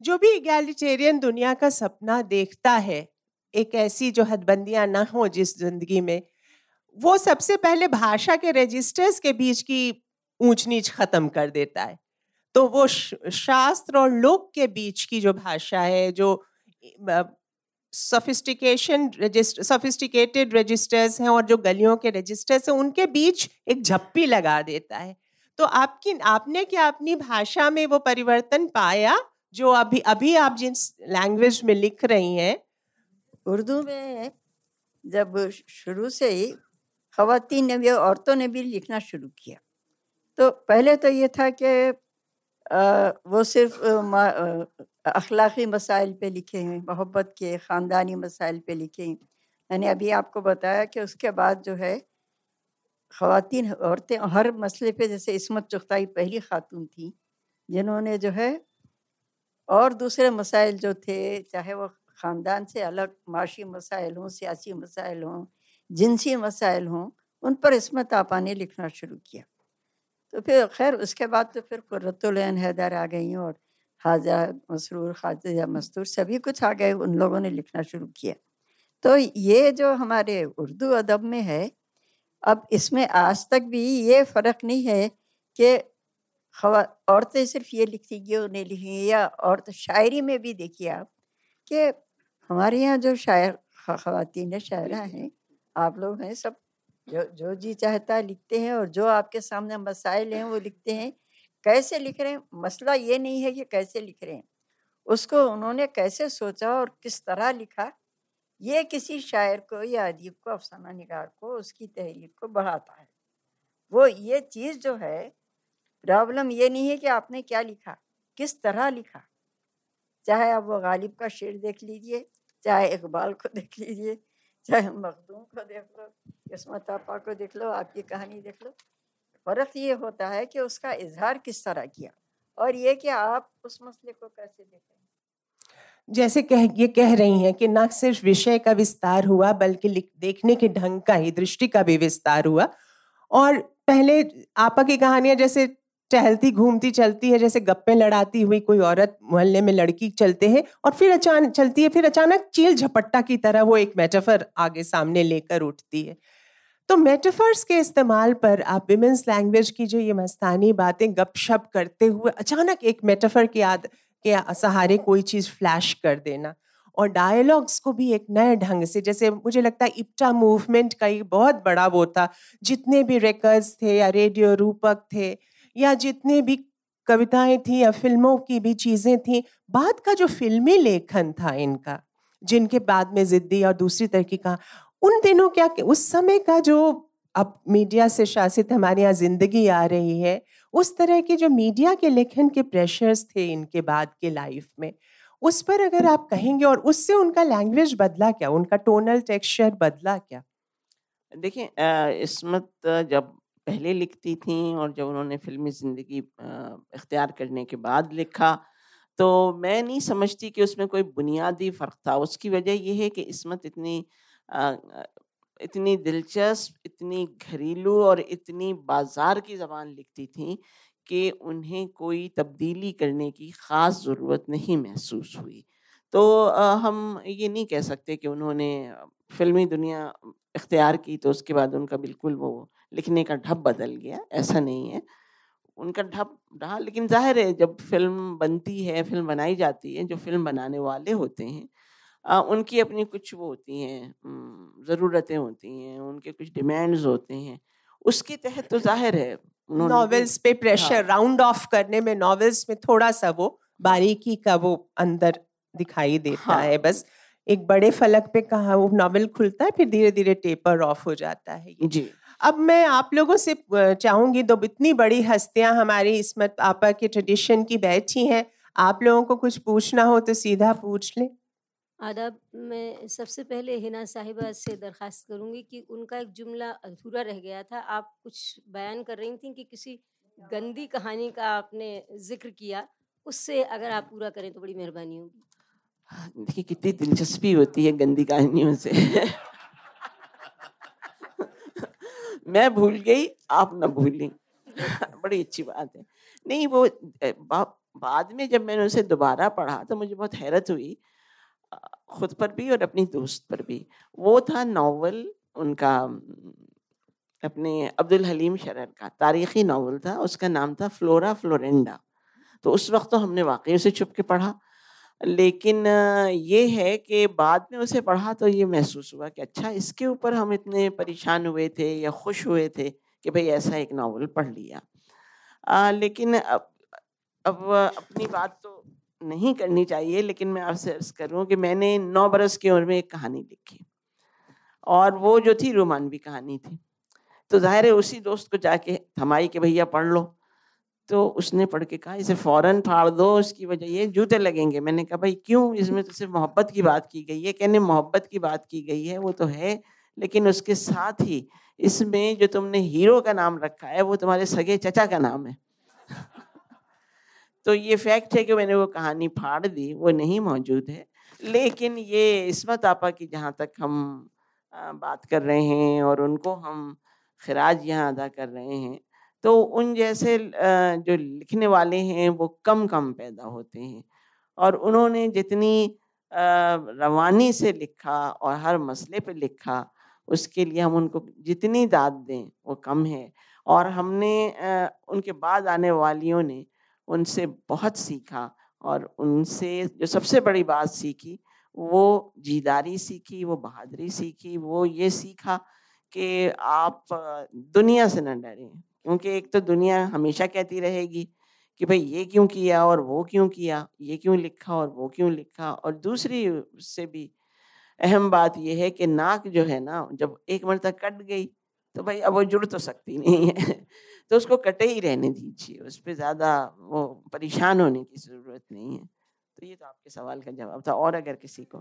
जो भी इगैलिटेरियन दुनिया का सपना देखता है, एक ऐसी जो हदबंदियाँ ना हो जिस ज़िंदगी में, वो सबसे पहले भाषा के रजिस्टर्स के बीच की ऊंच नीच खत्म कर देता है। तो वो शास्त्र और लोक के बीच की जो भाषा है, जो सोफिस्टिकेशन रजिस्टर सोफिस्टिकेटेड रजिस्टर्स हैं और जो गलियों के रजिस्टर्स हैं, उनके बीच एक झप्पी लगा देता है। तो आपकी, आपने क्या अपनी भाषा में वो परिवर्तन पाया? जो अभी अभी आप जिन लैंग्वेज में लिख रही हैं, उर्दू में जब शुरू से ही खातन ने भी औरतों ने भी लिखना शुरू किया। तो पहले तो ये था कि वो सिर्फ़ अखलाक़ी मसाइल पे लिखे हैं, मोहब्बत के, ख़ानदानी मसाइल पे लिखे हैं। मैंने अभी आपको बताया कि उसके बाद जो है, ख़वातीन औरतें, हर मसले पे जैसे इसमत चुगताई पहली खातून थी, जिन्होंने जो है और दूसरे मसाइल जो थे, चाहे वो ख़ानदान से अलग, माशी मसाइल हों, सियासी मसाइल हों, जिनसी मसाइल हों, उन पर इसमत आपा ने लिखना शुरू किया। तो फिर खैर, उसके बाद तो फिर कुर्रतुलैन हैदर आ गई और खाजा मसरूर खाजा मस्तूर सभी कुछ आ गए, उन लोगों ने लिखना शुरू किया। तो ये जो हमारे उर्दू अदब में है, अब इसमें आज तक भी ये फ़र्क नहीं है कि औरतें सिर्फ़ ये लिखती गई उन्हें लिखी या औरत शायरी में भी देखिए आप कि हमारे यहाँ जो शायर खातन शायरा हैं आप लोग हैं सब जो जो जी चाहता है लिखते हैं और जो आपके सामने मसाइल हैं वो लिखते हैं। कैसे लिख रहे हैं? मसला ये नहीं है कि कैसे लिख रहे हैं। उसको उन्होंने कैसे सोचा और किस तरह लिखा? ये किसी शायर को या अदीब को अफसाना निगार को उसकी तहरीर को बढ़ाता है। वो ये चीज़ जो है प्रॉब्लम ये नहीं है कि आपने क्या लिखा, किस तरह लिखा। चाहे आप वो गालिब का शेर देख लीजिए, चाहे इकबाल को देख लीजिए, चाहे मखदूम को देख लो, किस्मत आपा को देख लो, आपकी कहानी देख लो। फ़र्क ये होता है कि उसका इजहार किस तरह किया और ये कि आप उस मसले को कैसे देखें। जैसे कह, ये कह रही हैं कि ना सिर्फ़ विषय का विस्तार हुआ, बल्कि देखने के ढंग का ही, दृष्टि का भी विस्तार हुआ। और पहले आपा की कहानियाँ जैसे टहलती, घूमती, चलती है, जैसे गप्पे लड़ाती हुई कोई औरत मोहल्ले में लड़की चलते हैं और फिर अचानक चलती है, फिर अचानक चील झपट्टा की तरह वो एक मेटाफर आगे सामने लेकर उठती है। तो मेटाफर्स के इस्तेमाल पर आप विमेंस लैंग्वेज की जो ये मस्तानी बातें गपशप करते हुए अचानक एक मेटाफर की याद के सहारे कोई चीज़ फ्लैश कर देना और डायलॉग्स को भी एक नए ढंग से, जैसे मुझे लगता है इप्टा मूवमेंट का एक बहुत बड़ा वो था, जितने भी रिकॉर्ड्स थे या रेडियो रूपक थे या जितने भी कविताएँ थी या फ़िल्मों की भी चीज़ें थी, बाद का जो फिल्मी लेखन था इनका, जिनके बाद में जिद्दी और दूसरी तरह की उन दिनों क्या उस समय का जो अब मीडिया से शासित हमारे यहाँ ज़िंदगी आ रही है, उस तरह के जो मीडिया के लेखन के प्रेशर्स थे इनके बाद के लाइफ में, उस पर अगर आप कहेंगे और उससे उनका लैंग्वेज बदला क्या, उनका टोनल टेक्सचर बदला क्या? देखिए इसमत जब पहले लिखती थी और जब उन्होंने फिल्मी ज़िंदगी इख्तियार करने के बाद लिखा तो मैं नहीं समझती कि उसमें कोई बुनियादी फ़र्क था। उसकी वजह यह है कि इसमत इतनी आ, इतनी दिलचस्प इतनी घरेलू और इतनी बाज़ार की ज़बान लिखती थी कि उन्हें कोई तब्दीली करने की ख़ास ज़रूरत नहीं महसूस हुई। तो आ, हम ये नहीं कह सकते कि उन्होंने फ़िल्मी दुनिया इख्तियार की तो उसके बाद उनका बिल्कुल वो लिखने का ढब बदल गया ऐसा नहीं है। उनका ढब रहा लेकिन ज़ाहिर है जब फ़िल्म बनती है फ़िल्म बनाई जाती है जो फ़िल्म बनाने वाले होते हैं आ, उनकी अपनी कुछ वो होती हैं ज़रूरतें होती हैं उनके कुछ डिमांड्स होते हैं। उसके तहत तो ज़ाहिर है नॉवेल्स पे प्रेशर राउंड ऑफ़ करने में नॉवेल्स में थोड़ा सा वो बारीकी का वो अंदर दिखाई देता हाँ. है बस एक बड़े फलक पे कहा वो नॉवेल खुलता है फिर धीरे धीरे टेपर ऑफ़ हो जाता है जी। अब मैं आप लोगों से चाहूँगी दो इतनी बड़ी हस्तियाँ हमारी इसमत आपा के ट्रेडिशन की बैठी हैं। आप लोगों को कुछ पूछना हो तो सीधा पूछ लें। आदाब मैं सबसे पहले हिना साहिबा से दरख्वास्त करूँगी कि उनका एक जुमला अधूरा रह गया था। आप कुछ बयान कर रही थी कि किसी गंदी कहानी का आपने ज़िक्र किया उससे अगर आप पूरा करें तो बड़ी मेहरबानी होगी। देखिए कितनी दिलचस्पी होती है गंदी कहानियों से। मैं भूल गई, आप ना भूली। बड़ी अच्छी बात है। नहीं, वो बाद में जब मैंने उसे दोबारा पढ़ा तो मुझे बहुत हैरत हुई खुद पर भी और अपनी दोस्त पर भी। वो था नावल, उनका अपने अब्दुल हलीम शरर का, तारीखी नावल था, उसका नाम था फ्लोरा फ्लोरेंडा। तो उस वक्त तो हमने वाकई उसे छुप के पढ़ा। लेकिन ये है कि बाद में उसे पढ़ा तो ये महसूस हुआ कि अच्छा इसके ऊपर हम इतने परेशान हुए थे या खुश हुए थे कि भाई ऐसा एक नावल पढ़ लिया। आ, लेकिन अब अब अपनी बात तो नहीं करनी चाहिए लेकिन मैं आपसे अर्ज़ करूँ कि मैंने नौ बरस की उम्र में एक कहानी लिखी। और वो जो थी रोमानवी कहानी थी। तो ज़ाहिर है उसी दोस्त को जाके थमाई कि भैया पढ़ लो। तो उसने पढ़ के कहा, इसे फ़ौरन फाड़ दो, उसकी वजह ये, जूते लगेंगे। मैंने कहा, भाई, क्यों? इसमें तो सिर्फ़ मोहब्बत की बात की गई है। कहने, मोहब्बत की बात की गई है, वो तो है, लेकिन उसके साथ ही इसमें जो तुमने हीरो का नाम रखा है, वो तुम्हारे सगे चचा का नाम है। तो ये फैक्ट है कि मैंने वो कहानी फाड़ दी, वो नहीं मौजूद है। लेकिन ये इसमत आपा की जहाँ तक हम बात कर रहे हैं और उनको हम खराज यहाँ अदा कर रहे हैं तो उन जैसे जो लिखने वाले हैं, वो कम कम पैदा होते हैं। और उन्होंने जितनी रवानी से लिखा और हर मसले पे लिखा, उसके लिए हम उनको जितनी दाद दें, वो कम है। और हमने उनके बाद आने वालियों ने उनसे बहुत सीखा और उनसे जो सबसे बड़ी बात सीखी, वो जीदारी सीखी, वो बहादुरी सीखी, वो ये सीखा कि आप दुनिया से न डरें। क्योंकि एक तो दुनिया हमेशा कहती रहेगी कि भाई ये क्यों किया और वो क्यों किया, ये क्यों लिखा और वो क्यों लिखा। और दूसरी से भी अहम बात यह है कि नाक जो है ना, जब एक मरतबा कट गई तो भाई अब वो जुड़ तो सकती नहीं है। तो उसको कटे ही रहने दीजिए, उस पर ज़्यादा वो परेशान होने की ज़रूरत नहीं है। तो ये तो आपके सवाल का जवाब था, और अगर किसी को